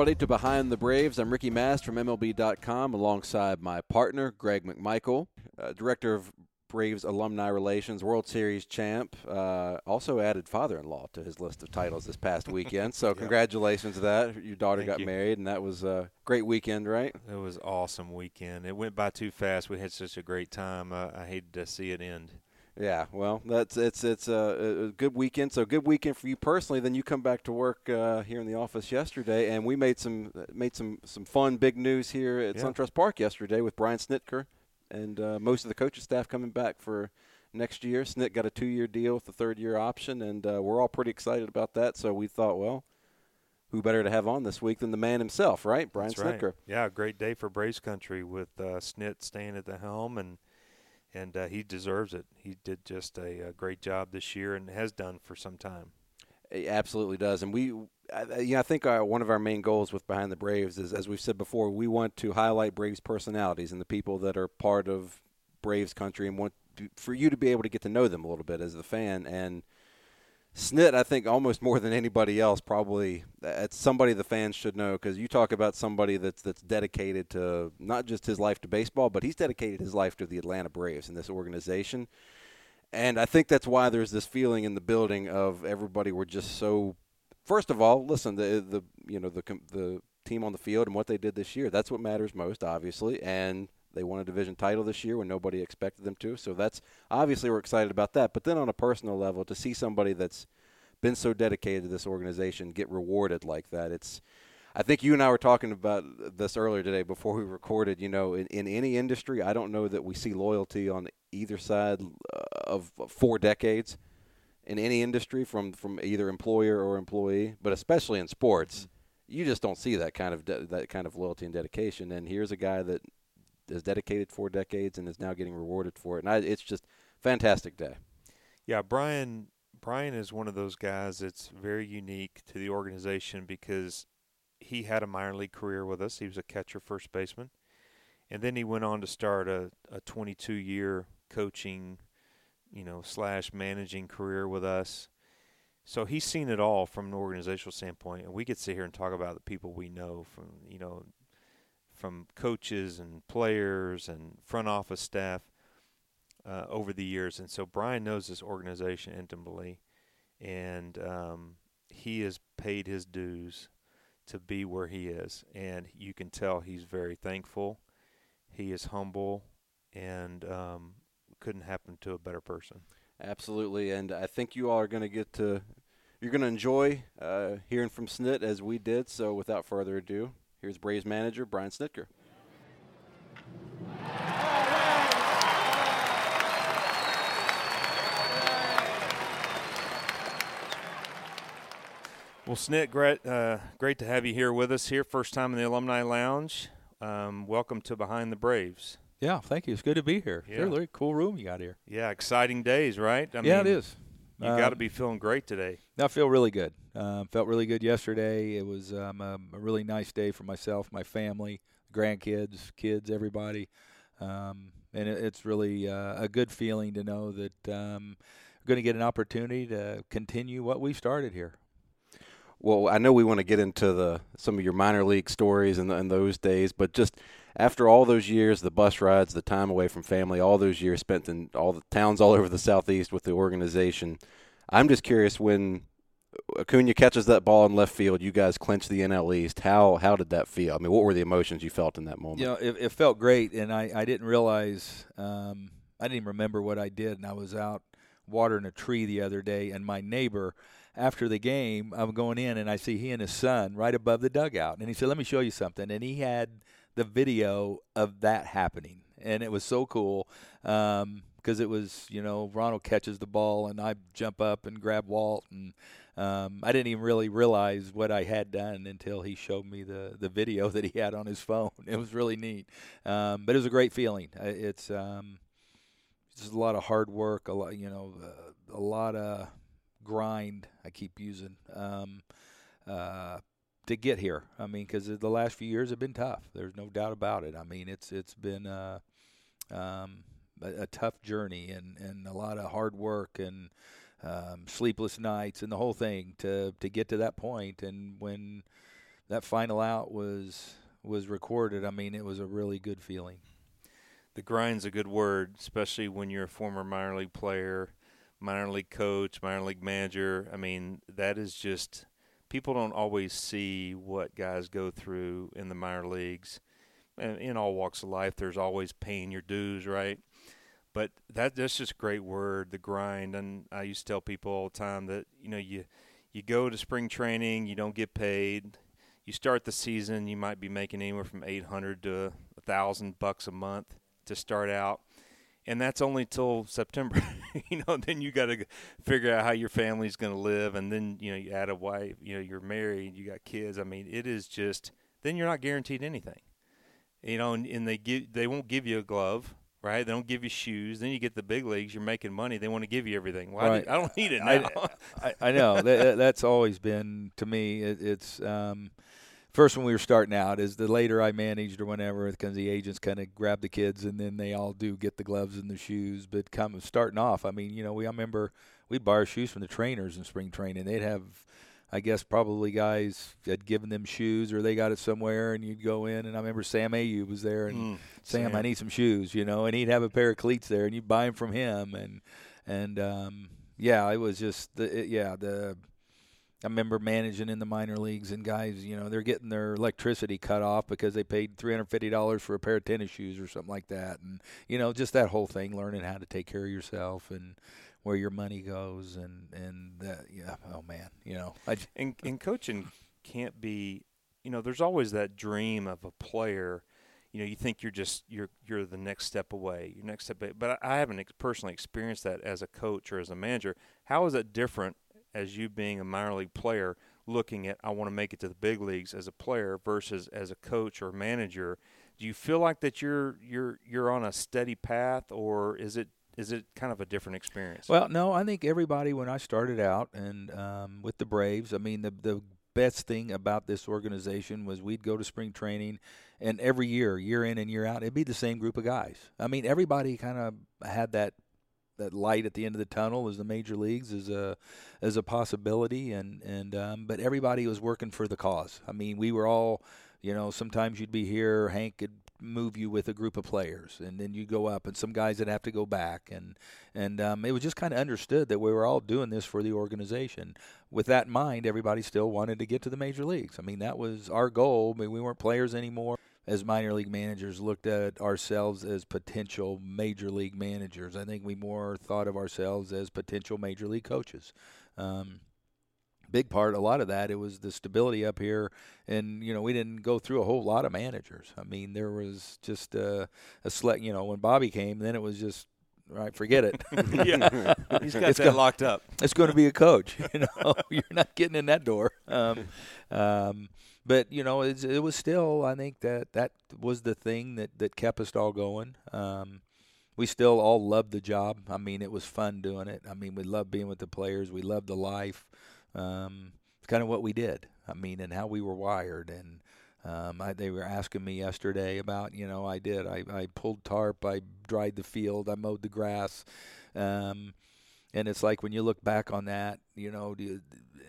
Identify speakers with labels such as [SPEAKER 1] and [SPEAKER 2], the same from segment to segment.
[SPEAKER 1] Everybody, to Behind the Braves. I'm Ricky Mast from MLB.com alongside my partner, Greg McMichael, uh, Director of Braves Alumni Relations, World Series champ. Uh, also added father in law to his list of titles this past weekend. So, congratulations to that. Your daughter
[SPEAKER 2] Thank
[SPEAKER 1] got
[SPEAKER 2] you.
[SPEAKER 1] married, and that was a great weekend, right?
[SPEAKER 2] It was awesome weekend. It went by too fast. We had such a great time. Uh, I hated to see it end.
[SPEAKER 1] Yeah, well, that's it's it's a, a good weekend. So good weekend for you personally. Then you come back to work uh, here in the office yesterday, and we made some made some some fun big news here at
[SPEAKER 2] Yeah.
[SPEAKER 1] SunTrust Park yesterday with Brian Snitker and uh, most of the coaching staff coming back for next year. Snit got a two year deal with a third year option, and uh, we're all pretty excited about that. So we thought, well, who better to have on this week than the man himself, right, Brian
[SPEAKER 2] That's right.
[SPEAKER 1] Snitker?
[SPEAKER 2] Yeah, great day for Braves country with uh, Snit staying at the helm, and and uh, he deserves it. He did just a, a great job this year and has done for some time.
[SPEAKER 1] It absolutely does, and we, I, you know, I think our, one of our main goals with Behind the Braves is, as we've said before, we want to highlight Braves personalities and the people that are part of Braves country, and want to, for you to be able to get to know them a little bit as the fan. And Snit, I think, almost more than anybody else, probably it's somebody the fans should know because you talk about somebody that's that's dedicated to not just his life to baseball, but he's dedicated his life to the Atlanta Braves and this organization. And I think that's why there's this feeling in the building of everybody were just so. First of all, listen, the the you know the the team on the field and what they did this year. That's what matters most, obviously. And they won a division title this year when nobody expected them to. So that's obviously we're excited about that. But then on a personal level, to see somebody that's been so dedicated to this organization get rewarded like that, it's. I think you and I were talking about this earlier today before we recorded. You know, in, in any industry, I don't know that we see loyalty on either side uh, of four decades in any industry from, from either employer or employee, but especially in sports, you just don't see that kind of de- that kind of loyalty and dedication. And here's a guy that is dedicated four decades and is now getting rewarded for it. And I, it's just fantastic day.
[SPEAKER 2] Yeah, Brian. Brian is one of those guys that's very unique to the organization because he had a minor league career with us. He was a catcher, first baseman, and then he went on to start a, a 22 year coaching, you know, slash managing career with us. So he's seen it all from an organizational standpoint, and we could sit here and talk about the people we know from, you know, from coaches and players and front office staff uh, over the years. And so Brian knows this organization intimately, and um, he has paid his dues to be where he is. And you can tell he's very thankful. He is humble, and um, couldn't happen to a better person.
[SPEAKER 1] Absolutely, and I think you all are going to get to you're going to enjoy uh, hearing from Snit as we did. So, without further ado, here's Braves manager Brian Snitker.
[SPEAKER 2] Well, Snit, great, uh, great to have you here with us here. First time in the Alumni Lounge. Um, welcome to Behind the Braves.
[SPEAKER 3] Yeah, thank you. It's good to be here.
[SPEAKER 2] Yeah.
[SPEAKER 3] Really cool room you got here.
[SPEAKER 2] Yeah, exciting days, right? I
[SPEAKER 3] yeah, it
[SPEAKER 2] mean,
[SPEAKER 3] is.
[SPEAKER 2] You got to
[SPEAKER 3] Um,
[SPEAKER 2] be feeling great today.
[SPEAKER 3] I feel really good. Um, felt really good yesterday. It was um, a, a really nice day for myself, my family, grandkids, kids, everybody. Um, and it, it's really uh, a good feeling to know that um, we're going to get an opportunity to continue what we started here.
[SPEAKER 1] Well, I know we want to get into the some of your minor league stories and, and those days, but just after all those years, the bus rides, the time away from family, all those years spent in all the towns all over the southeast with the organization, I'm just curious when Acuna catches that ball in left field, you guys clinch the NL East. How how did that feel? I mean, what were the emotions you felt in that moment?
[SPEAKER 3] You know, it, it felt great, and I, I didn't realize, um, I didn't even remember what I did. And I was out watering a tree the other day, and my neighbor, after the game, I'm going in, and I see he and his son right above the dugout. And he said, Let me show you something. And he had the video of that happening, and it was so cool. Um, because it was, you know, Ronald catches the ball and I jump up and grab Walt, and um, I didn't even really realize what I had done until he showed me the the video that he had on his phone. It was really neat, um, but it was a great feeling. It's um, just a lot of hard work, a lot, you know, uh, a lot of grind. I keep using. Um, uh, to get here, I mean, because the last few years have been tough. There's no doubt about it. I mean, it's it's been uh, um, a, a, tough journey and, and a lot of hard work and um, sleepless nights and the whole thing to to get to that point. And when that final out was was recorded, I mean, it was a really good feeling.
[SPEAKER 2] The grind's a good word, especially when you're a former minor league player, minor league coach, minor league manager. I mean, that is just people don't always see what guys go through in the minor leagues. And in all walks of life, there's always paying your dues, right? But that that's just a great word, the grind. And I used to tell people all the time that you know you you go to spring training, you don't get paid. You start the season, you might be making anywhere from 800 to a thousand bucks a month to start out, and that's only till September. you know, then you got to figure out how your family's going to live, and then you know you add a wife. You know, you're married, you got kids. I mean, it is just then you're not guaranteed anything. You know, and, and they give they won't give you a glove right? They don't give you shoes. Then you get the big leagues. You're making money. They want to give you everything. Why?
[SPEAKER 3] Right.
[SPEAKER 2] Do, I don't need it now.
[SPEAKER 3] I, I, I know that, that's always been to me. It, it's um, first when we were starting out is the later I managed or whenever because the agents kind of grab the kids and then they all do get the gloves and the shoes. But come starting off, I mean, you know, we I remember we'd buy our shoes from the trainers in spring training. They'd have I guess probably guys had given them shoes or they got it somewhere and you'd go in and I remember Sam Ayoub was there and mm, Sam, Sam, I need some shoes, you know, and he'd have a pair of cleats there and you'd buy them from him and and um yeah, it was just the it, yeah, the I remember managing in the minor leagues and guys, you know, they're getting their electricity cut off because they paid three hundred fifty dollars for a pair of tennis shoes or something like that, and you know, just that whole thing, learning how to take care of yourself and where your money goes and and that yeah oh man you know
[SPEAKER 2] I, and, and coaching can't be you know there's always that dream of a player. You know you think you're just you're you're the next step away your next step but I haven't personally experienced that as a coach or as a manager. How is it different as you being a minor league player looking at I want to make it to the big leagues as a player versus as a coach or manager? Do you feel like that you're you're you're on a steady path or is it is it kind of a different experience?
[SPEAKER 3] Well, no, I think everybody when I started out and um, with the Braves, I mean the the best thing about this organization was we'd go to spring training and every year, year in and year out, it'd be the same group of guys. I mean, everybody kind of had that that light at the end of the tunnel as the major leagues is a as a possibility and and um, but everybody was working for the cause. I mean, we were all you know, sometimes you'd be here, Hank could move you with a group of players, and then you go up, and some guys that have to go back, and and um, it was just kind of understood that we were all doing this for the organization. With that in mind, everybody still wanted to get to the major leagues. I mean, that was our goal. I mean, we weren't players anymore. As minor league managers, looked at ourselves as potential major league managers. I think we more thought of ourselves as potential major league coaches. Um, big part, a lot of that, it was the stability up here. And, you know, we didn't go through a whole lot of managers. I mean, there was just a, a select, you know, when Bobby came, then it was just, right, forget it.
[SPEAKER 2] yeah. He's got it's that go- locked up.
[SPEAKER 3] It's going to be a coach. You know, you're not getting in that door. Um, um, but you know, it, it was still. I think that that was the thing that that kept us all going. Um, we still all loved the job. I mean, it was fun doing it. I mean, we loved being with the players. We loved the life. Um, it's kind of what we did. I mean, and how we were wired. And um, I, they were asking me yesterday about, you know, I did. I, I pulled tarp, I dried the field, I mowed the grass. Um, and it's like when you look back on that, you know,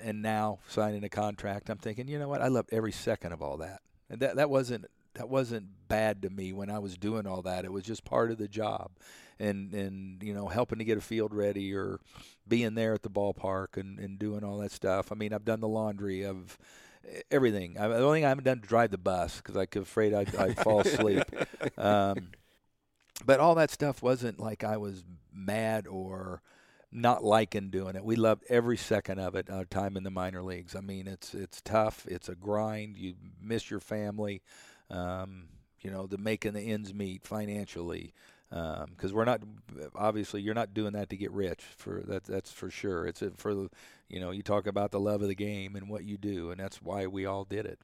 [SPEAKER 3] and now signing a contract, I'm thinking, you know what? I loved every second of all that. And that that wasn't that wasn't bad to me when I was doing all that. It was just part of the job, and and you know helping to get a field ready or being there at the ballpark and and doing all that stuff. I mean, I've done the laundry of everything. I, the only thing I haven't done is drive the bus because I'm afraid I'd, I'd fall asleep. Um, but all that stuff wasn't like I was mad or not liking doing it. We loved every second of it. Our time in the minor leagues. I mean, it's it's tough. It's a grind. You miss your family. Um, you know, the making the ends meet financially. Because um, we're not obviously you're not doing that to get rich for that that's for sure. It's for the you know you talk about the love of the game and what you do, and that's why we all did it.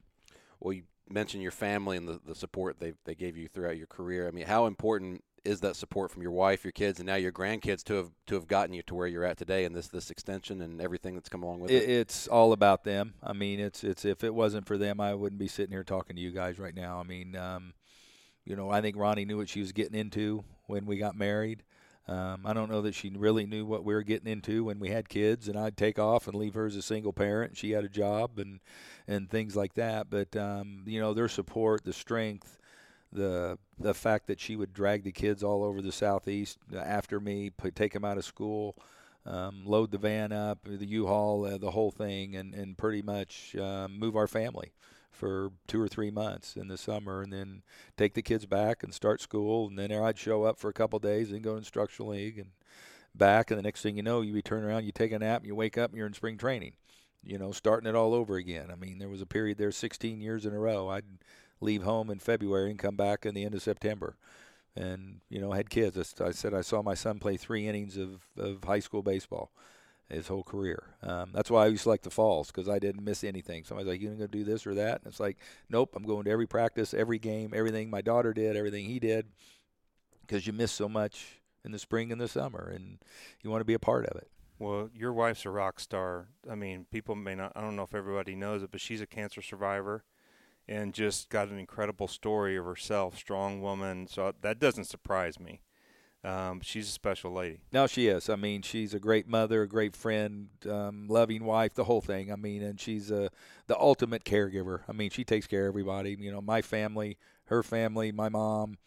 [SPEAKER 1] Well, you mentioned your family and the, the support they they gave you throughout your career. I mean, how important is that support from your wife, your kids, and now your grandkids to have to have gotten you to where you're at today, and this this extension and everything that's come along with it?
[SPEAKER 3] It's all about them. I mean, it's it's if it wasn't for them, I wouldn't be sitting here talking to you guys right now. I mean, um, you know, I think Ronnie knew what she was getting into when we got married. Um, I don't know that she really knew what we were getting into when we had kids, and I'd take off and leave her as a single parent. She had a job and and things like that. But um, you know, their support, the strength, the the fact that she would drag the kids all over the southeast after me, put, take them out of school, um, load the van up, the U-Haul, uh, the whole thing, and and pretty much uh, move our family for two or three months in the summer, and then take the kids back and start school, and then I'd show up for a couple days and go to instructional league and back, and the next thing you know, you turn around, you take a nap, and you wake up, and you're in spring training. You know, starting it all over again. I mean, there was a period there, 16 years in a row. I'd leave home in February and come back in the end of September. And you know, had kids. I said I saw my son play three innings of, of high school baseball his whole career. Um, that's why I used to like the falls because I didn't miss anything. Somebody's like, "You to do this or that?" And it's like, "Nope, I'm going to every practice, every game, everything my daughter did, everything he did," because you miss so much in the spring and the summer, and you want to be a part of it.
[SPEAKER 2] Well, your wife's a rock star. I mean, people may not. I don't know if everybody knows it, but she's a cancer survivor and just got an incredible story of herself, strong woman. So that doesn't surprise me. Um, she's a special lady.
[SPEAKER 3] No, she is. I mean, she's a great mother, a great friend, um, loving wife, the whole thing. I mean, and she's a, the ultimate caregiver. I mean, she takes care of everybody. You know, my family, her family, my mom,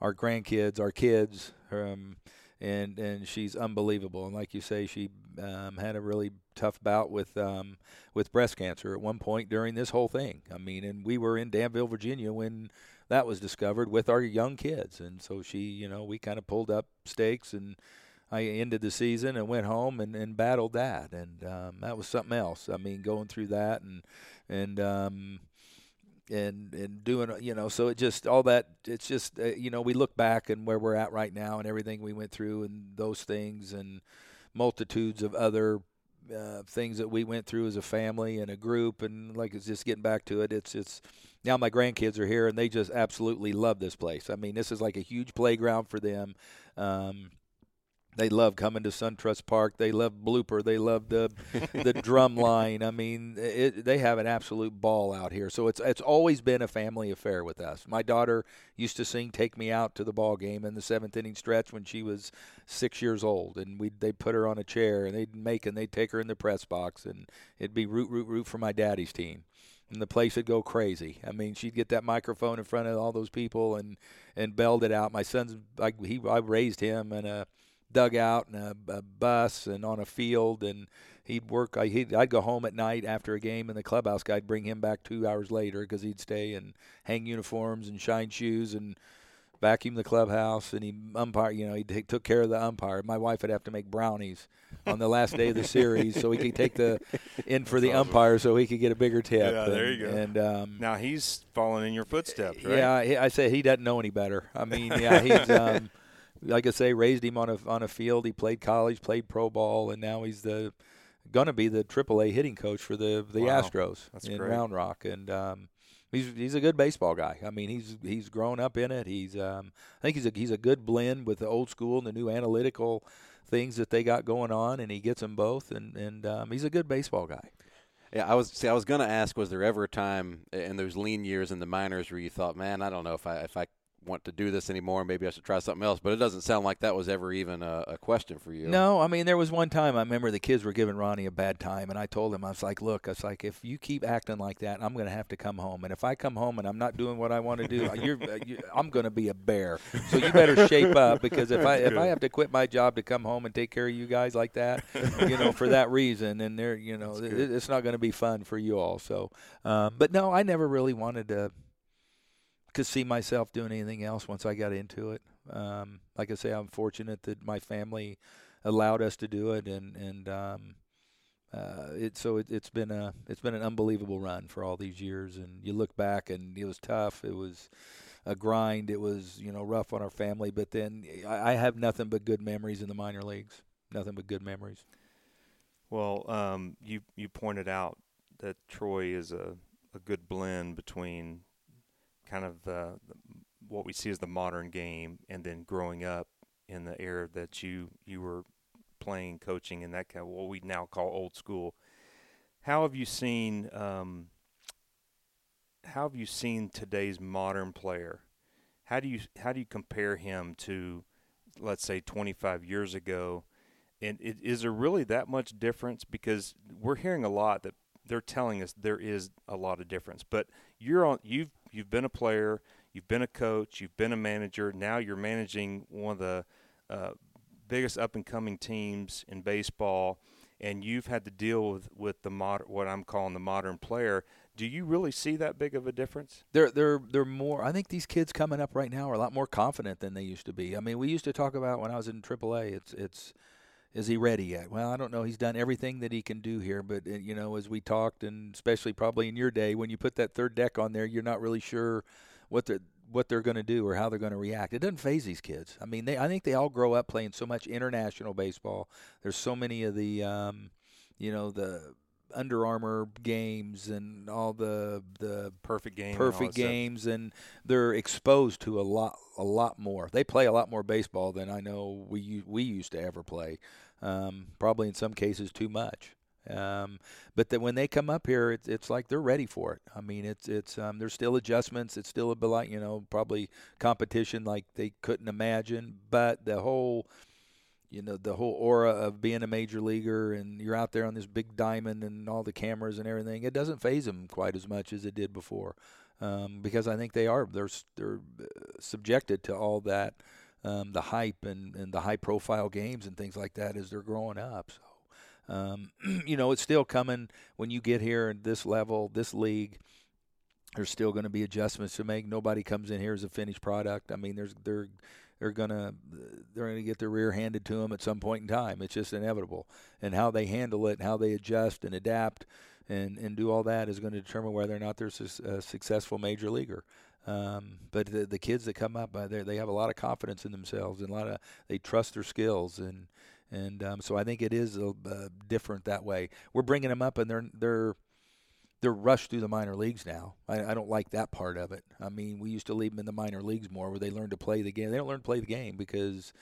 [SPEAKER 3] our grandkids, our kids. Um, and and she's unbelievable. And like you say, she um, had a really tough bout with um, with breast cancer at one point during this whole thing. I mean, and we were in Danville, Virginia when that was discovered with our young kids, and so she, you know, we kind of pulled up stakes and. I ended the season and went home and, and battled that, and um, that was something else. I mean, going through that and and um, and and doing you know so it just all that it's just uh, you know we look back and where we're at right now and everything we went through and those things and multitudes of other uh, things that we went through as a family and a group and like it's just getting back to it it's it's now my grandkids are here and they just absolutely love this place i mean this is like a huge playground for them um, they love coming to SunTrust Park. They love blooper. They love the the drum line. I mean, it, they have an absolute ball out here. So it's it's always been a family affair with us. My daughter used to sing "Take Me Out" to the ball game in the seventh inning stretch when she was six years old, and we they put her on a chair and they'd make and they'd take her in the press box, and it'd be root root root for my daddy's team and the place would go crazy. I mean, she'd get that microphone in front of all those people and and belled it out. My son's like he I raised him in a dugout and a, a bus and on a field and he'd work I, he'd, I'd go home at night after a game in the clubhouse I'd bring him back two hours later because he'd stay and hang uniforms and shine shoes and vacuum the clubhouse and he umpire you know he t- took care of the umpire my wife would have to make brownies on the last day of the series so he could take the in for the umpire so he could get a bigger tip
[SPEAKER 2] yeah
[SPEAKER 3] and,
[SPEAKER 2] there you go
[SPEAKER 3] and um,
[SPEAKER 2] now he's following in your footsteps right
[SPEAKER 3] yeah I say he doesn't know any better I mean yeah he's um, like I say, raised him on a on a field. He played college, played pro ball, and now he's the going to be the AAA hitting coach for the the
[SPEAKER 2] wow.
[SPEAKER 3] Astros
[SPEAKER 2] That's
[SPEAKER 3] in
[SPEAKER 2] great.
[SPEAKER 3] Round Rock, and um, he's he's a good baseball guy. I mean, he's he's grown up in it. He's um, I think he's a he's a good blend with the old school and the new analytical things that they got going on, and he gets them both, and and um, he's a good baseball guy.
[SPEAKER 1] Yeah, I was see. I was going to ask, was there ever a time in those lean years in the minors where you thought, man, I don't know if I if I want to do this anymore. Maybe I should try something else. But it doesn't sound like that was ever even a, a, question for you.
[SPEAKER 3] No, I mean there was one time I remember the kids were giving Ronnie a bad time, and I told him I was like, "Look, I was like, if you keep acting like that, I'm going to have to come home. And if I come home and I'm not doing what I want to do, you're, you, I'm going to be a bear. So you better shape up because if I if I have to quit my job to come home and take care of you guys like that, you know, for that reason, and they're you know, it, it's not going to be fun for you all. So, um, but no, I never really wanted to could see myself doing anything else once I got into it. Um, like I say, I'm fortunate that my family allowed us to do it, and and um, uh, it so it, has been a it's been an unbelievable run for all these years. And you look back, and it was tough. It was a grind. It was you know rough on our family, but then I, I have nothing but good memories in the minor leagues. Nothing but good memories.
[SPEAKER 2] Well, um, you you pointed out that Troy is a, a good blend between kind of the, the, what we see as the modern game and then growing up in the era that you you were playing, coaching, and that kind of what we now call old school. How have you seen? Um, how have you seen today's modern player? How do you how do you compare him to, let's say, 25 years ago? And it, is there really that much difference? Because we're hearing a lot that they're telling us there is a lot of difference. But you're on you've you've been a player, you've been a coach, you've been a manager. Now you're managing one of the uh, biggest up and coming teams in baseball, and you've had to deal with with the mod what I'm calling the modern player. Do you really see that big of a difference?
[SPEAKER 3] They're they're they're more. I think these kids coming up right now are a lot more confident than they used to be. I mean, we used to talk about when I was in AAA. It's it's is he ready yet? Well, I don't know. He's done everything that he can do here, but uh, you know, as we talked, and especially probably in your day, when you put that third deck on there, you're not really sure what they're what they're going to do or how they're going to react. It doesn't phase these kids. I mean, they I think they all grow up playing so much international baseball. There's so many of the, um, you know, the under Armour games and all the the
[SPEAKER 2] perfect game
[SPEAKER 3] perfect
[SPEAKER 2] and
[SPEAKER 3] games and they're exposed to a lot a lot more. They play a lot more baseball than I know we we used to ever play. Um, probably in some cases too much. Um, but then when they come up here, it's it's like they're ready for it. I mean, it's it's um, there's still adjustments. It's still a bit like you know probably competition like they couldn't imagine. But the whole you know the whole aura of being a major leaguer and you're out there on this big diamond and all the cameras and everything it doesn't phase them quite as much as it did before um, because I think they are they're they're uh, subjected to all that um, the hype and, and the high profile games and things like that as they're growing up. So um, you know it's still coming when you get here at this level this league there's still going to be adjustments to make. Nobody comes in here as a finished product. I mean there's they're they're gonna they're gonna get their rear handed to them at some point in time. It's just inevitable, and how they handle it, and how they adjust and adapt, and and do all that is going to determine whether or not they're a successful major leaguer. Um, but the, the kids that come up, uh, they they have a lot of confidence in themselves and a lot of they trust their skills and and um, so I think it is a, uh, different that way. We're bringing them up and they're they're they're rushed through the minor leagues now. I, I, don't like that part of it. I mean, we used to leave them in the minor leagues more, where they learn to play the game. They don't learn to play the game because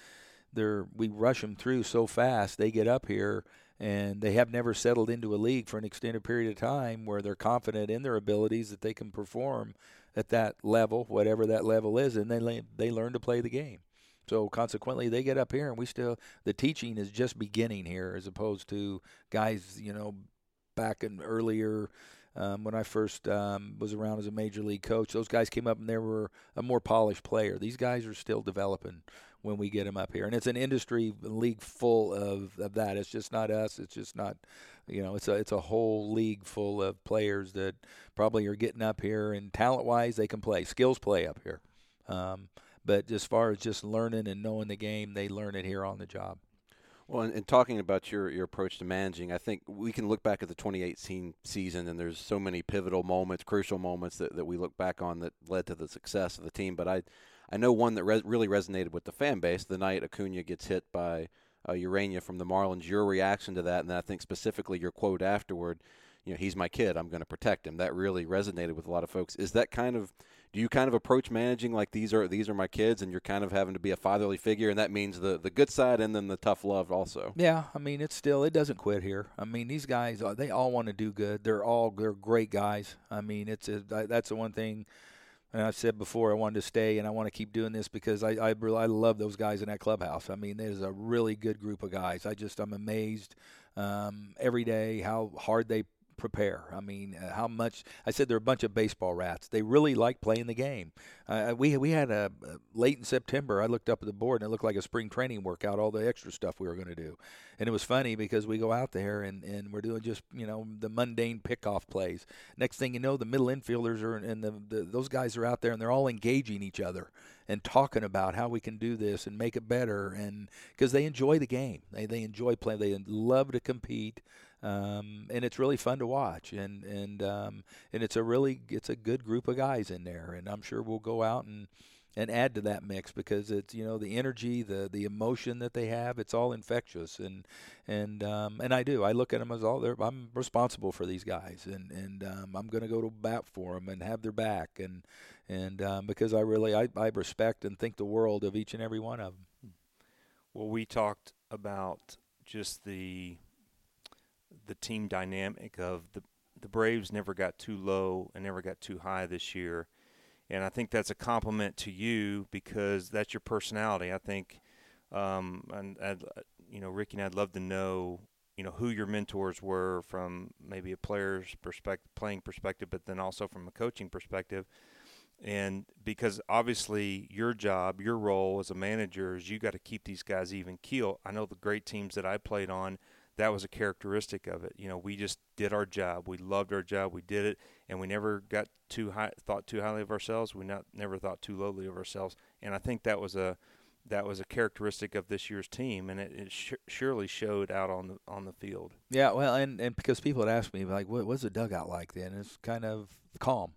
[SPEAKER 3] they're we rush them through so fast. They get up here and they have never settled into a league for an extended period of time where they're confident in their abilities that they can perform at that level, whatever that level is, and they they learn to play the game. So consequently, they get up here, and we still the teaching is just beginning here, as opposed to guys, you know, back in earlier um, when I first um, was around as a major league coach. Those guys came up and they were a more polished player. These guys are still developing when we get them up here, and it's an industry league full of, of that. It's just not us. It's just not, you know, it's a it's a whole league full of players that probably are getting up here, and talent wise, they can play. Skills play up here. Um, but as far as just learning and knowing the game, they learn it here on the job.
[SPEAKER 1] Well, and, and, talking about your, your approach to managing, I think we can look back at the 2018 season, and there's so many pivotal moments, crucial moments that, that we look back on that led to the success of the team. But I, I know one that re- really resonated with the fan base the night Acuna gets hit by uh, Urena from the Marlins. Your reaction to that, and I think specifically your quote afterward, you know, he's my kid. I'm going to protect him. That really resonated with a lot of folks. Is that kind of do you kind of approach managing like these are these are my kids and you're kind of having to be a fatherly figure? And that means the the good side and then the tough love also.
[SPEAKER 3] Yeah i mean it's still it doesn't quit here. I mean these guys uh, they all want to do good. They're all they're great guys. I mean it's a, that's the one thing and I said before I wanted to stay and I want to keep doing this because I I, I love those guys in that clubhouse. I mean, there's a really good group of guys. I just I'm amazed um, every day how hard they prepare. I mean, uh, how much? I said they're a bunch of baseball rats. They really like playing the game. Uh, we we had a, a late in September. I looked up at the board and it looked like a spring training workout. All the extra stuff we were going to do, and it was funny because we go out there and, and we're doing just you know the mundane pickoff plays. Next thing you know, the middle infielders are and the, the those guys are out there and they're all engaging each other and talking about how we can do this and make it better and because they enjoy the game. They they enjoy playing. They love to compete. Um, and it's really fun to watch. And and um, and it's a really it's a good group of guys in there, and I'm sure we'll go out and and add to that mix because it's you know the energy, the the emotion that they have. It's all infectious, and and um, and I do. I look at them as all. They're, I'm responsible for these guys, and and um, I'm going to go to bat for them and have their back, and and um, because I really I, I respect and think the world of each and every one of them.
[SPEAKER 2] Well, we talked about just the the team dynamic of the the Braves never got too low and never got too high this year and I think that's a compliment to you because that's your personality. I think, um, and I'd, you know, Ricky and I'd love to know, you know, who your mentors were from maybe a player's perspective, playing perspective, but then also from a coaching perspective. And because obviously your job, your role as a manager is you got to keep these guys even keel. I know the great teams that I played on that was a characteristic of it. You know, we just did our job. We loved our job. We did it, and we never got too high, thought too highly of ourselves. We not never thought too lowly of ourselves. And I think that was a that was a characteristic of this year's team, and it, it sh- surely showed out on the on the field.
[SPEAKER 3] Yeah, well, and and because people had asked me like, what was the dugout like then? It's kind of calm.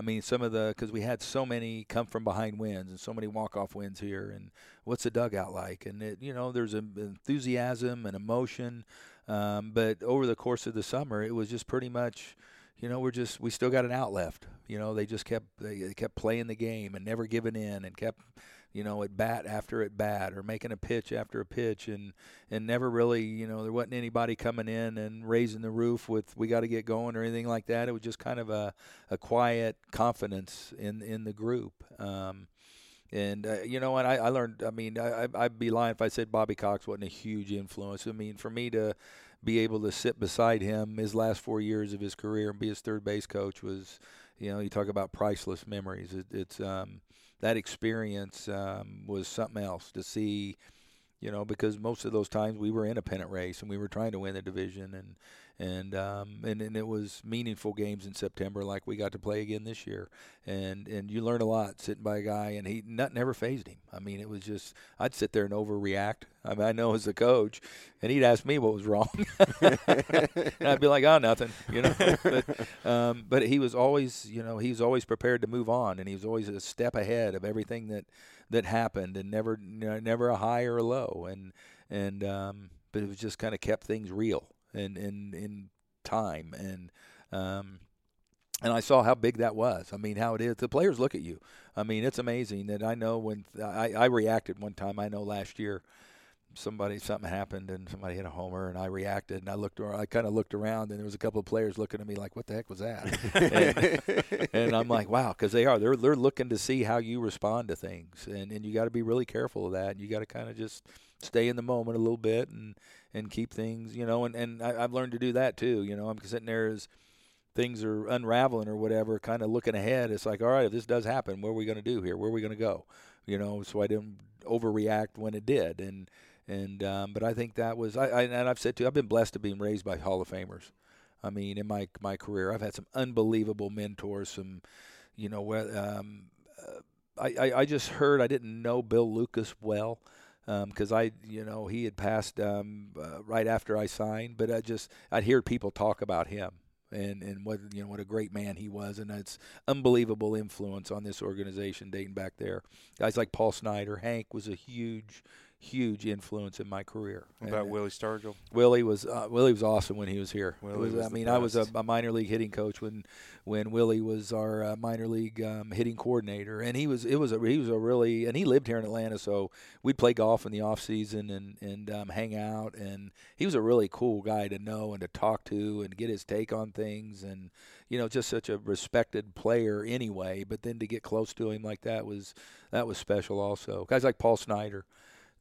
[SPEAKER 3] I mean, some of the because we had so many come from behind wins and so many walk off wins here, and what's the dugout like? And it, you know, there's an enthusiasm and emotion, um, but over the course of the summer, it was just pretty much, you know, we're just we still got an out left. You know, they just kept they kept playing the game and never giving in and kept you know, at bat after at bat or making a pitch after a pitch and and never really, you know, there wasn't anybody coming in and raising the roof with we got to get going or anything like that. It was just kind of a a quiet confidence in in the group. Um, and uh, you know, what I, I learned. I mean, I, I'd be lying if I said Bobby Cox wasn't a huge influence. I mean, for me to be able to sit beside him his last four years of his career and be his third base coach was, you know, you talk about priceless memories. It, it's um, that experience um, was something else to see you know, because most of those times we were in a pennant race and we were trying to win the division, and and um, and, and it was meaningful games in September, like we got to play again this year, and and you learn a lot sitting by a guy, and he nothing ever phased him. I mean, it was just I'd sit there and overreact. I mean, I know as a coach, and he'd ask me what was wrong, and I'd be like, oh, nothing, you know. but, um, but he was always, you know, he was always prepared to move on, and he was always a step ahead of everything that that happened, and never you know, never a high or a low, and and um, but it was just kind of kept things real and in in time and um, and I saw how big that was. I mean, how it is. The players look at you. I mean, it's amazing that I know when I, I reacted one time. I know last year somebody something happened and somebody hit a homer and I reacted and I looked around I kind of looked around and there was a couple of players looking at me like what the heck was that and, and, I'm like wow because they are they're they're looking to see how you respond to things and and you got to be really careful of that and you got to kind of just stay in the moment a little bit and and keep things you know and and I, I've learned to do that too you know I'm sitting there as things are unraveling or whatever kind of looking ahead it's like all right if this does happen what are we going to do here where are we going to go you know so I didn't overreact when it did and and um, but I think that was I, I and I've said too I've been blessed to be raised by Hall of Famers. I mean, in my my career, I've had some unbelievable mentors. Some, you know, um, uh, I, I I just heard I didn't know Bill Lucas well because um, I, you know, he had passed um, uh, right after I signed. But I just I'd hear people talk about him and and what you know what a great man he was, and it's unbelievable influence on this organization dating back there. Guys like Paul Snyder, Hank was a huge huge influence in my career.
[SPEAKER 2] What about and, Willie Stargell?
[SPEAKER 3] Willie was uh, Willie was awesome when he was here. Was, was I mean, I was a, a, minor league hitting coach when when Willie was our uh, minor league um, hitting coordinator, and he was it was a he was a really and he lived here in Atlanta, so we'd play golf in the off season and and um, hang out, and he was a really cool guy to know and to talk to and get his take on things, and you know just such a respected player anyway. But then to get close to him like that was that was special also. Guys like Paul Snyder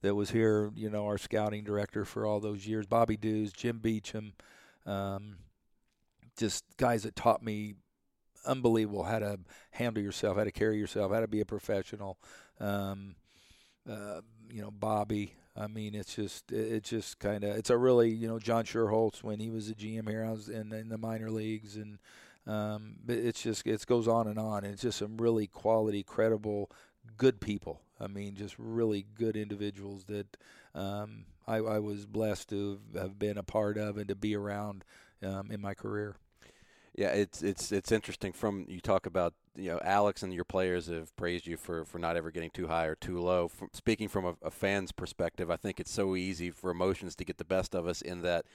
[SPEAKER 3] that was here, you know, our scouting director for all those years, Bobby Dews, Jim Beauchamp, um, just guys that taught me unbelievable how to handle yourself, how to carry yourself, how to be a professional. Um, uh, you know, Bobby. I mean, it's just it's just kind of it's a really you know John Schuerholz when he was a GM here, I was in, in the minor leagues, and um, it's just it goes on and on. It's just some really quality, credible, good people I mean, just really good individuals that um, I, I, was blessed to have been a part of and to be around um, in my career.
[SPEAKER 1] Yeah, it's it's it's interesting. From you talk about you know Alex and your players have praised you for for not ever getting too high or too low. From, speaking from a, a fan's perspective, I think it's so easy for emotions to get the best of us in that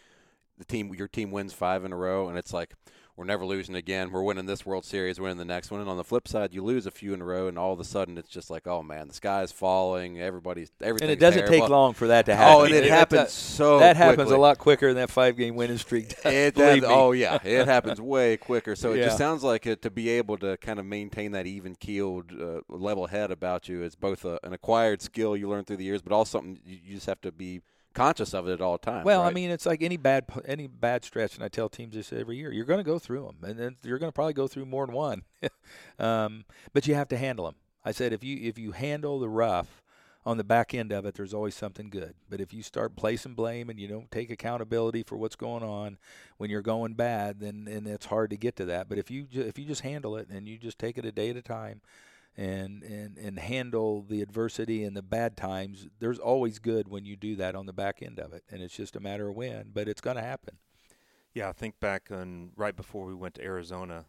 [SPEAKER 1] the team your team wins five in a row and it's like we're never losing again. We're winning this World Series, winning the next one. And on the flip side, you lose a few in a row, and all of a sudden it's just like, oh man, the sky is falling. Everybody's everything.
[SPEAKER 3] And it doesn't
[SPEAKER 1] terrible.
[SPEAKER 3] take long for that to happen.
[SPEAKER 1] Oh, and it, it happens so.
[SPEAKER 3] That happens
[SPEAKER 1] quickly.
[SPEAKER 3] a lot quicker than that five-game winning streak. Does,
[SPEAKER 1] it
[SPEAKER 3] does.
[SPEAKER 1] Oh yeah, it happens way quicker. So it
[SPEAKER 3] yeah.
[SPEAKER 1] just sounds like it, to be able to kind of maintain that even-keeled, uh, level head about you is both a, an acquired skill you learn through the years, but also something you, you just have to be conscious of it at all times.
[SPEAKER 3] Well,
[SPEAKER 1] right?
[SPEAKER 3] I mean, it's like any bad any bad stretch, and I tell teams this every year: you're going to go through them, and then you're going to probably go through more than one. um, but you have to handle them. I said if you if you handle the rough on the back end of it, there's always something good. But if you start placing blame and you don't take accountability for what's going on when you're going bad, then then it's hard to get to that. But if you if you just handle it and you just take it a day at a time, and and and handle the adversity and the bad times there's always good when you do that on the back end of it. And it's just a matter of when but it's going to happen.
[SPEAKER 2] Yeah i think back on right before we went to arizona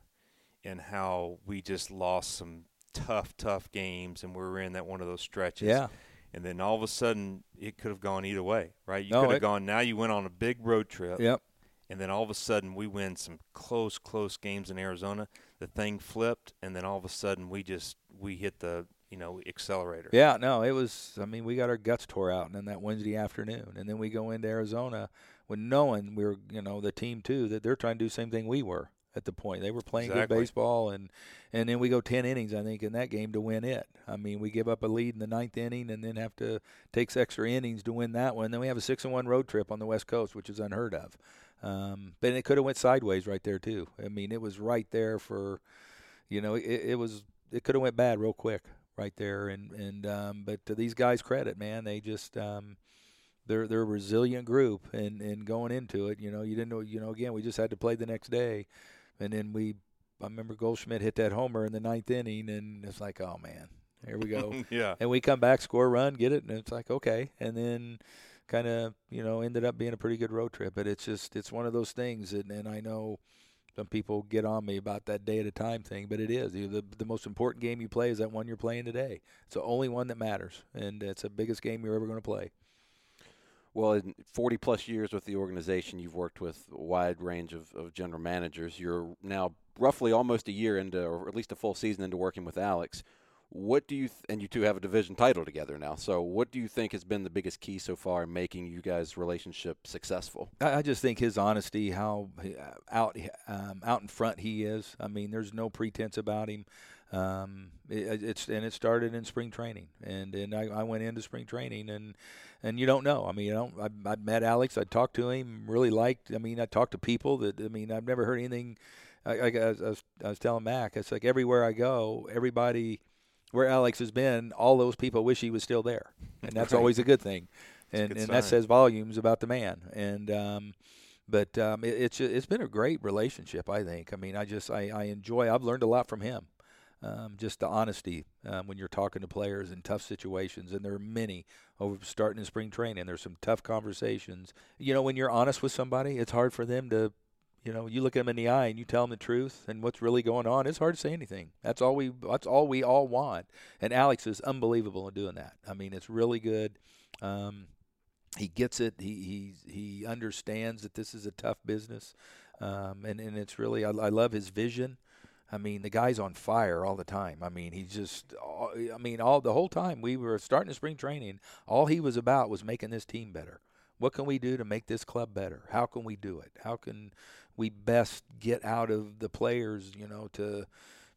[SPEAKER 2] and how we just lost some tough tough games and we were in that one of those stretches.
[SPEAKER 3] Yeah.
[SPEAKER 2] And then all of a sudden it could have gone either way right? You
[SPEAKER 3] No,
[SPEAKER 2] could have
[SPEAKER 3] it-
[SPEAKER 2] gone now you went on a big road trip.
[SPEAKER 3] Yep
[SPEAKER 2] and then all of a sudden we win some close close games in Arizona. The thing flipped and then all of a sudden we just we hit the you know accelerator.
[SPEAKER 3] Yeah no it was i mean we got our guts tore out and then that wednesday afternoon. And then we go into arizona with knowing we were you know the team too that they're trying to do the same thing we were at the point. They were playing
[SPEAKER 2] Exactly.
[SPEAKER 3] good baseball and and then we go 10 innings i think in that game to win it. I mean we give up a lead in the ninth inning and then have to take extra innings to win that one. Then we have a six and one road trip on the west coast which is unheard of um, but it could have went sideways right there too. I mean it was right there for you know it, it was it could have went bad real quick right there. And and um, but to these guys credit man they just um, they're they're a resilient group and and going into it. You know you didn't know you know again we just had to play the next day. And then we I remember Goldschmidt hit that homer in the ninth inning and it's like oh man here we go.
[SPEAKER 2] Yeah.
[SPEAKER 3] And we come back score a run get it and it's like okay. And then kind of you know ended up being a pretty good road trip but it's just it's one of those things and, and I know some people get on me about that day at a time thing, but it is the the most important game you play is that one you're playing today. It's the only one that matters, and it's the biggest game you're ever going to play.
[SPEAKER 1] Well, in 40 plus years with the organization, you've worked with a wide range of, of general managers. You're now roughly almost a year into, or at least a full season into working with Alex. What do you, th- and you two have a division title together now. So, what do you think has been the biggest key so far in making you guys' relationship successful?
[SPEAKER 3] I, I just think his honesty, how uh, out um, out in front he is. I mean, there's no pretense about him. Um, it, it's and it started in spring training, and and I, I went into spring training, and and you don't know. I mean, you don't. I, I met Alex. I talked to him. Really liked. I mean, I talked to people that. I mean, I've never heard anything. I, I, I, was, I was telling Mac, it's like everywhere I go, everybody where Alex has been, all those people wish he was still there, and that's
[SPEAKER 2] Right.
[SPEAKER 3] always a good thing, and
[SPEAKER 2] good
[SPEAKER 3] and that says volumes about the man. And um, but um, it, it's it's been a great relationship. I think. I mean, I just I, I enjoy. I've learned a lot from him. Um, just the honesty um, when you're talking to players in tough situations, and there are many over starting in spring training. There's some tough conversations. You know, when you're honest with somebody, it's hard for them to you know, you look at them in the eye and you tell them the truth and what's really going on. It's hard to say anything. That's all we. That's all we all want. And Alex is unbelievable in doing that. I mean, it's really good. Um, he gets it. He he he understands that this is a tough business, um, and and it's really. I, I love his vision. I mean, the guy's on fire all the time. I mean, he's just. I mean, all the whole time we were starting the spring training, all he was about was making this team better. What can we do to make this club better? How can we do it? How can we best get out of the players, you know, to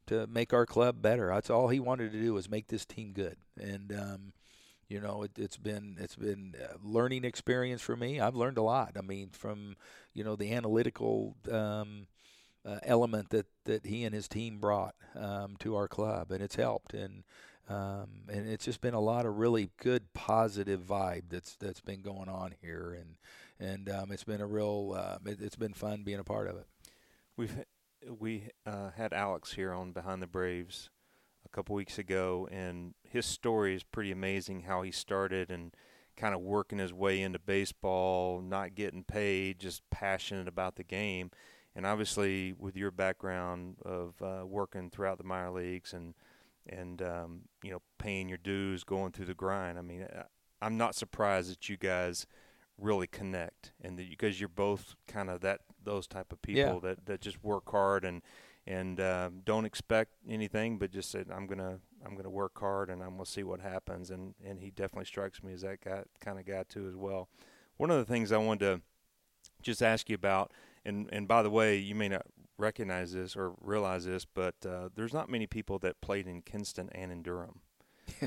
[SPEAKER 3] to make our club better? That's all he wanted to do was make this team good. And um, you know, it, it's been it's been a learning experience for me. I've learned a lot. I mean, from you know the analytical um, uh, element that that he and his team brought um, to our club, and it's helped. And um, and it's just been a lot of really good positive vibe that's that's been going on here, and and um, it's been a real uh, it, it's been fun being a part of it.
[SPEAKER 2] We've we uh, had Alex here on Behind the Braves a couple weeks ago, and his story is pretty amazing. How he started and kind of working his way into baseball, not getting paid, just passionate about the game. And obviously, with your background of uh, working throughout the minor leagues and and um, you know paying your dues, going through the grind, I mean, I'm not surprised that you guys really connect and that because you're both kind of that those type of people
[SPEAKER 3] yeah.
[SPEAKER 2] that that just work hard and and um, don't expect anything, but just said I'm gonna I'm gonna work hard and I'm gonna see what happens. And and he definitely strikes me as that guy kind of guy too as well. One of the things I wanted to just ask you about, and and by the way, you may not recognize this or realize this, but uh, there's not many people that played in Kinston and in Durham.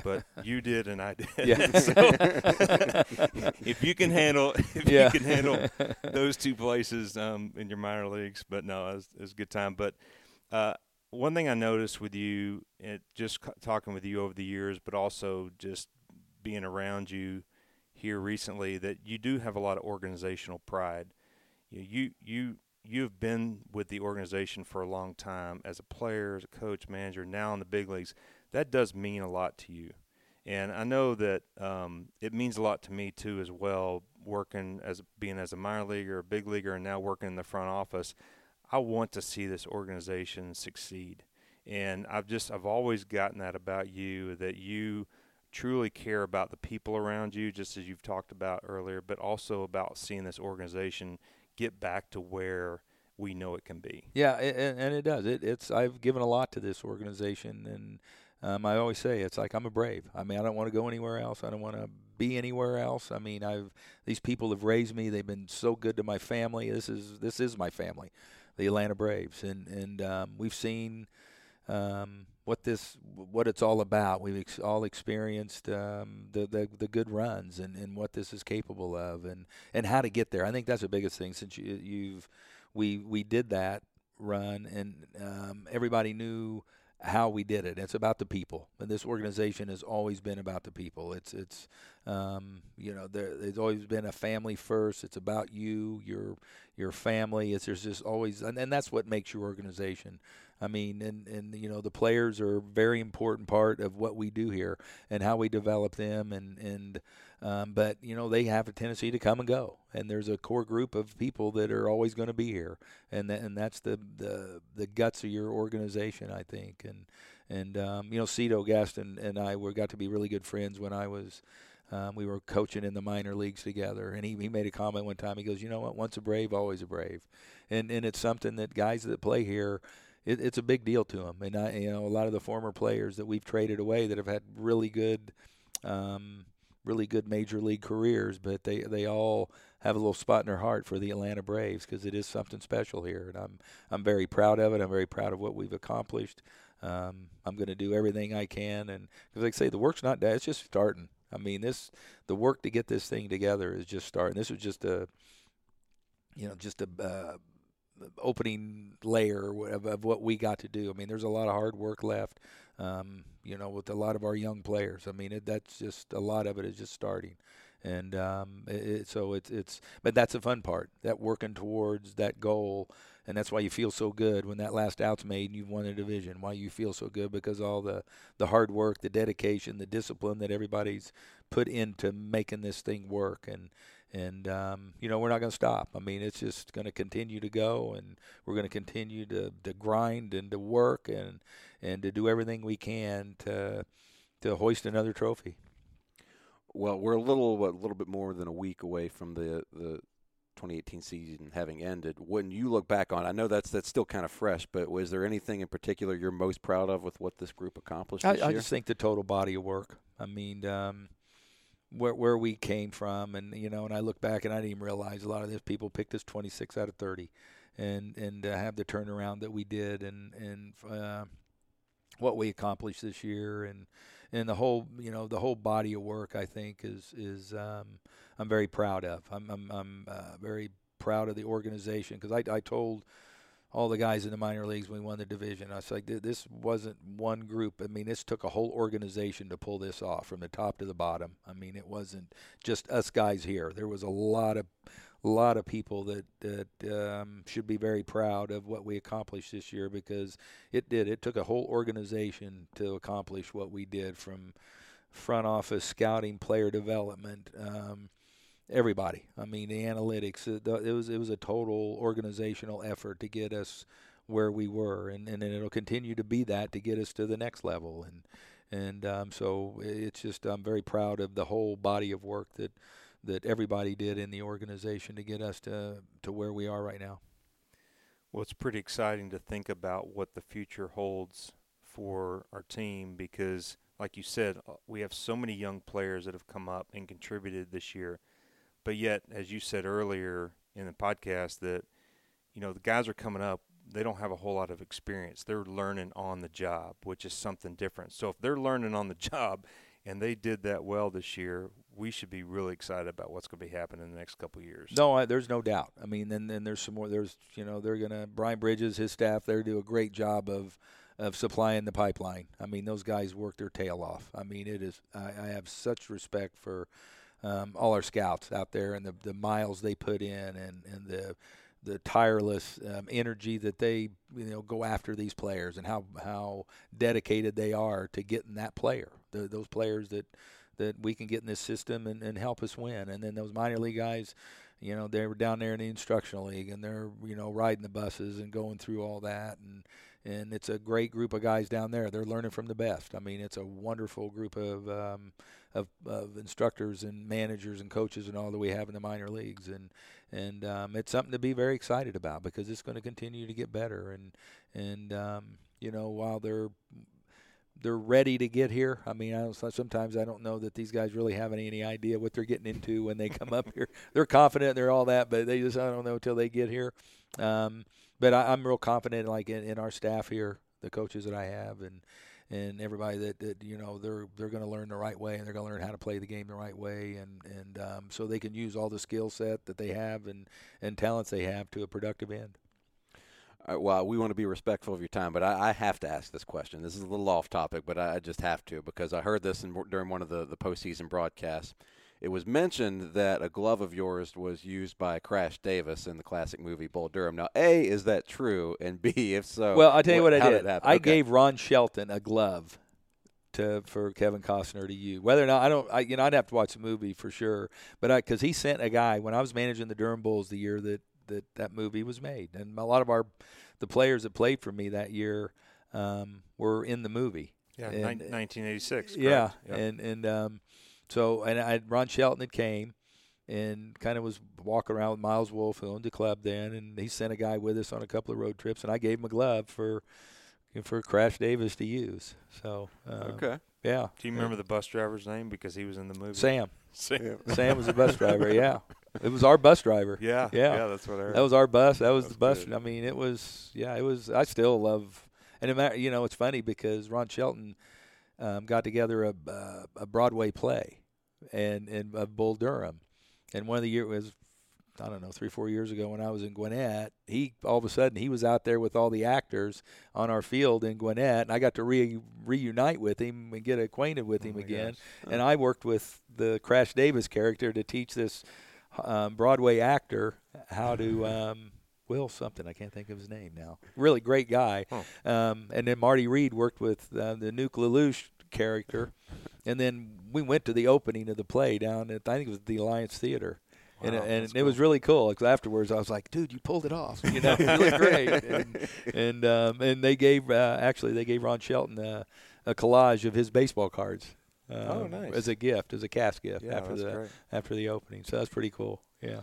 [SPEAKER 2] but you did and I did.
[SPEAKER 3] Yeah.
[SPEAKER 2] so, if you can handle if
[SPEAKER 3] yeah.
[SPEAKER 2] you can handle those two places um, in your minor leagues, but no, it was, it was a good time. But uh, one thing I noticed with you, it, just talking with you over the years, but also just being around you here recently, that you do have a lot of organizational pride. You you you you've been with the organization for a long time as a player, as a coach, manager, now in the big leagues. That does mean a lot to you. And I know that um, it means a lot to me too, as well. Working as being as a minor leaguer, a big leaguer, and now working in the front office, I want to see this organization succeed. And I've just I've always gotten that about you that you truly care about the people around you, just as you've talked about earlier, but also about seeing this organization get back to where we know it can be.
[SPEAKER 3] Yeah, and, and it does. It, it's I've given a lot to this organization, and um, I always say it's like I'm a brave. I mean, I don't want to go anywhere else. I don't want to be anywhere else. I mean, I've these people have raised me. They've been so good to my family. This is this is my family the Atlanta Braves, and and um, we've seen um, what this what it's all about. We've ex- all experienced um, the, the the good runs and, and what this is capable of, and, and how to get there. I think that's the biggest thing since you, you've we we did that run, and um, everybody knew how we did it. It's about the people, and this organization has always been about the people. It's it's um, you know there, there's always been a family first. It's about you, your your family. It's there's just always, and, and that's what makes your organization. I mean, and and you know the players are a very important part of what we do here and how we develop them, and and um, but you know they have a tendency to come and go, and there's a core group of people that are always going to be here, and th- and that's the, the the guts of your organization, I think, and and um, you know Cito Gaston and I were got to be really good friends when I was. Um, we were coaching in the minor leagues together, and he, he made a comment one time. He goes, "You know what? Once a brave, always a brave," and and it's something that guys that play here, it, it's a big deal to them. And I, you know, a lot of the former players that we've traded away that have had really good, um, really good major league careers, but they they all have a little spot in their heart for the Atlanta Braves because it is something special here, and I'm I'm very proud of it. I'm very proud of what we've accomplished. Um, I'm going to do everything I can, and because like I say, the work's not done; it's just starting. I mean, this the work to get this thing together is just starting. This was just a, you know, just a uh, opening layer of, of, what we got to do. I mean, there's a lot of hard work left. Um, you know, with a lot of our young players. I mean, it, that's just a lot of it is just starting, and um, it, so it's it's. But that's the fun part. That working towards that goal, and that's why you feel so good when that last out's made and you've won a division. Why you feel so good because all the the hard work, the dedication, the discipline that everybody's put into making this thing work, and and um, you know we're not going to stop. I mean, it's just going to continue to go, and we're going to continue to to grind and to work and and to do everything we can to to hoist another trophy.
[SPEAKER 1] Well, we're a little a little bit more than a week away from the the 2018 season having ended. When you look back on, I know that's that's still kind of fresh, but was there anything in particular you're most proud of with what this group accomplished?
[SPEAKER 3] I,
[SPEAKER 1] I
[SPEAKER 3] just think the total body of work. I mean. Um, where where we came from, and you know, and I look back and I didn't even realize a lot of these people picked us 26 out of 30, and and uh, have the turnaround that we did, and and uh, what we accomplished this year, and and the whole you know the whole body of work I think is is um, I'm very proud of. I'm I'm, I'm uh, very proud of the organization because I I told all the guys in the minor leagues we won the division. I was like, this wasn't one group. I mean, this took a whole organization to pull this off from the top to the bottom. I mean, it wasn't just us guys here. There was a lot of a lot of people that that um, should be very proud of what we accomplished this year because it did. It took a whole organization to accomplish what we did from front office scouting, player development. Um, everybody. I mean, the analytics. It, it was it was a total organizational effort to get us where we were, and and it'll continue to be that to get us to the next level. And and um, so it's just I'm very proud of the whole body of work that that everybody did in the organization to get us to to where we are right now.
[SPEAKER 2] Well, it's pretty exciting to think about what the future holds for our team because, like you said, uh, we have so many young players that have come up and contributed this year but yet, as you said earlier in the podcast, that you know the guys are coming up, they don't have a whole lot of experience. They're learning on the job, which is something different. So if they're learning on the job, and they did that well this year, we should be really excited about what's going to be happening in the next couple of years.
[SPEAKER 3] No, I, there's no doubt. I mean, then then there's some more. There's you know they're gonna Brian Bridges, his staff, they do a great job of of supplying the pipeline. I mean, those guys work their tail off. I mean, it is. I, I have such respect for um, all our scouts out there and the, the miles they put in and, and the the tireless um, energy that they you know go after these players and how how dedicated they are to getting that player the, those players that that we can get in this system and, and help us win. And then those minor league guys you know they were down there in the instructional league and they're you know riding the buses and going through all that and and it's a great group of guys down there they're learning from the best i mean it's a wonderful group of um, of, of instructors and managers and coaches and all that we have in the minor leagues, and and um, it's something to be very excited about because it's going to continue to get better. And and um, you know while they're they're ready to get here. I mean, I don't sometimes I don't know that these guys really have any, any idea what they're getting into when they come up here. They're confident, they're all that, but they just I don't know until they get here. Um, but I, am real confident, like in, in our staff here, the coaches that I have, and and everybody that, that you know they're they're going to learn the right way and they're going to learn how to play the game the right way and and um, so they can use all the skill set that they have and and talents they have to a productive end.
[SPEAKER 1] Right, well, we want to be respectful of your time, but I, I, have to ask this question. This is a little off topic, but I, I just have to because I heard this in, during one of the, the postseason broadcasts it was mentioned that a glove of yours was used by Crash Davis in the classic movie Bull Durham. Now, A, is that true? And B, if so,
[SPEAKER 3] well, I'll tell you what, what I did.
[SPEAKER 1] did
[SPEAKER 3] I okay. gave Ron Shelton a glove to for Kevin Costner to use. Whether or not I don't, I, you know, I'd have to watch the movie for sure. But because he sent a guy when I was managing the Durham Bulls the year that that that movie was made, and a lot of our the players that played for me that year um, were in the movie.
[SPEAKER 2] Yeah, and, 1986.
[SPEAKER 3] Yeah, yep. and and um, so, and I Ron Shelton had came and kind of was walking around with Miles Wolff, who owned the club then, and he sent a guy with us on a couple of road trips, and I gave him a glove for for Crash Davis to use. So
[SPEAKER 1] um, okay,
[SPEAKER 3] yeah.
[SPEAKER 2] Do you remember the bus driver's name because he was in the movie?
[SPEAKER 3] Sam.
[SPEAKER 2] Sam.
[SPEAKER 3] Sam was the bus driver. Yeah, it was our bus driver.
[SPEAKER 2] Yeah,
[SPEAKER 3] yeah,
[SPEAKER 2] yeah. That's what I heard.
[SPEAKER 3] That was our bus. That was that's the bus. Good. I mean, it was. Yeah, it was. I still love. And it, you know, it's funny because Ron Shelton um, got together a, uh, a Broadway play and and of Bull Durham. And one of the years was I don't know three four years ago when I was in Gwinnett. He all of a sudden he was out there with all the actors on our field in Gwinnett, and I got to re- reunite with him and get acquainted with oh him again. And I worked with the Crash Davis character to teach this um, Broadway actor how to. Um, Will something I can't think of his name now. Really great guy. Um, and then Marty Reed worked with uh, the Nuke LaLoosh character and then we went to the opening of the play down at I think it was the Alliance Theater. Wow, and, and it cool. was really cool because afterwards I was like, "Dude, you pulled it off! You know, you look great." And and, um, and they gave uh, actually they gave Ron Shelton uh, a collage of his baseball cards.
[SPEAKER 2] Um, oh, nice!
[SPEAKER 3] As a gift, as a cast gift
[SPEAKER 2] yeah,
[SPEAKER 3] after the
[SPEAKER 2] great.
[SPEAKER 3] after the opening. So that's pretty cool. Yeah.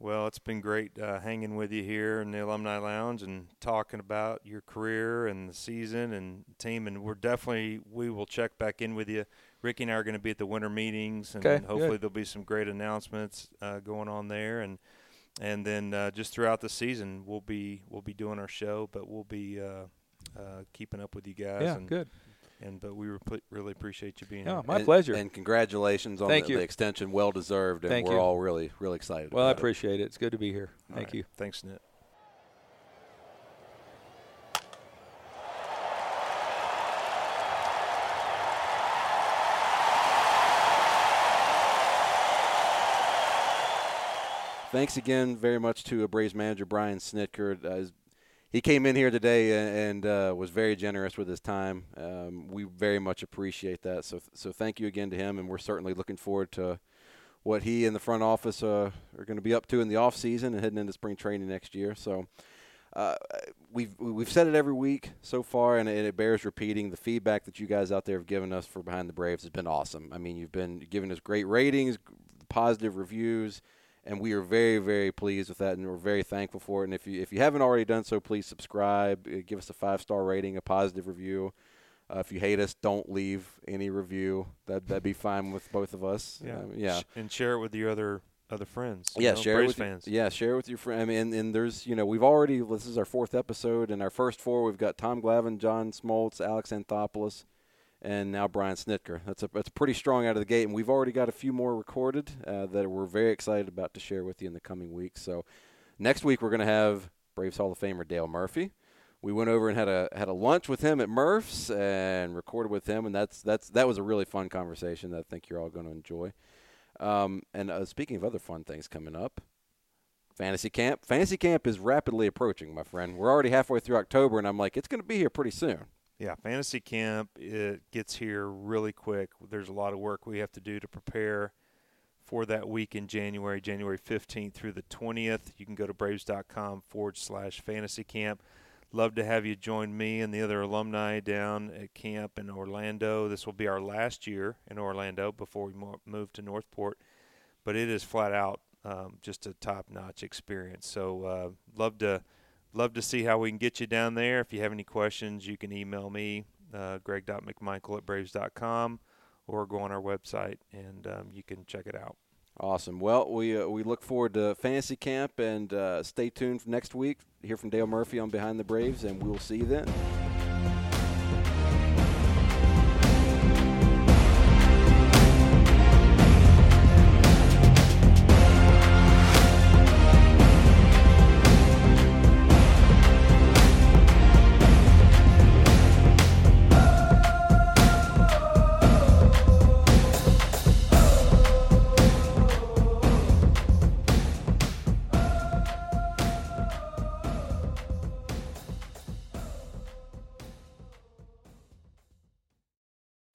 [SPEAKER 2] Well, it's been great uh, hanging with you here in the Alumni Lounge and talking about your career and the season and team. And we're definitely we will check back in with you Ricky and I are going to be at the winter meetings, and
[SPEAKER 3] okay,
[SPEAKER 2] hopefully
[SPEAKER 3] good.
[SPEAKER 2] there'll be some great announcements uh, going on there, and and then uh, just throughout the season we'll be we'll be doing our show, but we'll be uh, uh keeping up with you guys.
[SPEAKER 3] Yeah,
[SPEAKER 2] and,
[SPEAKER 3] good
[SPEAKER 2] and but we really appreciate you being
[SPEAKER 3] oh,
[SPEAKER 2] here.
[SPEAKER 3] My
[SPEAKER 1] and,
[SPEAKER 3] pleasure.
[SPEAKER 1] And congratulations on
[SPEAKER 3] Thank
[SPEAKER 1] the,
[SPEAKER 3] you.
[SPEAKER 1] the extension. Well deserved. And
[SPEAKER 3] Thank
[SPEAKER 1] we're
[SPEAKER 3] you.
[SPEAKER 1] all really, really excited.
[SPEAKER 3] Well,
[SPEAKER 1] I
[SPEAKER 3] appreciate it. it. It's good to be here.
[SPEAKER 2] All
[SPEAKER 3] Thank
[SPEAKER 2] right.
[SPEAKER 3] you.
[SPEAKER 2] Thanks, Nick.
[SPEAKER 1] Thanks again very much to a Braves manager Brian Snitker. Uh, he came in here today and uh, was very generous with his time. Um, we very much appreciate that. So, so thank you again to him, and we're certainly looking forward to what he and the front office uh, are going to be up to in the off season and heading into spring training next year. So. Uh, we've we've said it every week so far, and it, it, bears repeating. The feedback that you guys out there have given us for Behind the Braves has been awesome. I mean, you've been giving us great ratings, positive reviews and we are very very pleased with that and we're very thankful for it. And if you if you haven't already done so please subscribe uh, give us a five star rating a positive review. Uh, if you hate us don't leave any review. That that'd be fine with both of us.
[SPEAKER 2] Yeah.
[SPEAKER 1] Um, yeah.
[SPEAKER 2] And share it with your other other friends
[SPEAKER 1] yeah
[SPEAKER 2] know,
[SPEAKER 1] share it with
[SPEAKER 2] fans.
[SPEAKER 1] yeah share it with your friends I mean and, and there's you know we've already this is our fourth episode and our first four we've got Tom Glavine John Smoltz Alex Anthopoulos and now Brian Snitker. That's a that's pretty strong out of the gate, and we've already got a few more recorded uh, that we're very excited about to share with you in the coming weeks. So next week we're going to have Braves Hall of Famer Dale Murphy. We went over and had a had a lunch with him at Murph's and recorded with him, and that's that's that was a really fun conversation that I think you're all going to enjoy. Um, and uh, speaking of other fun things coming up, fantasy camp. Fantasy camp is rapidly approaching, my friend. We're already halfway through October, and I'm like, it's going to be here pretty soon.
[SPEAKER 2] Yeah, fantasy camp it gets here really quick. There's a lot of work we have to do to prepare for that week in January, January 15th through the 20th. You can go to braves.com forward slash fantasy camp. Love to have you join me and the other alumni down at camp in Orlando. This will be our last year in Orlando before we move to North Port, but it is flat out um, just a top notch experience. So, uh, love to love to see how we can get you down there. If you have any questions, you can email me, uh, greg.mcmichael at braves.com, or go on our website and um, you can check it out.
[SPEAKER 1] Awesome. Well, we uh, we look forward to fantasy camp and uh, stay tuned for next week. Hear from Dale Murphy on Behind the Braves, and we'll see you then.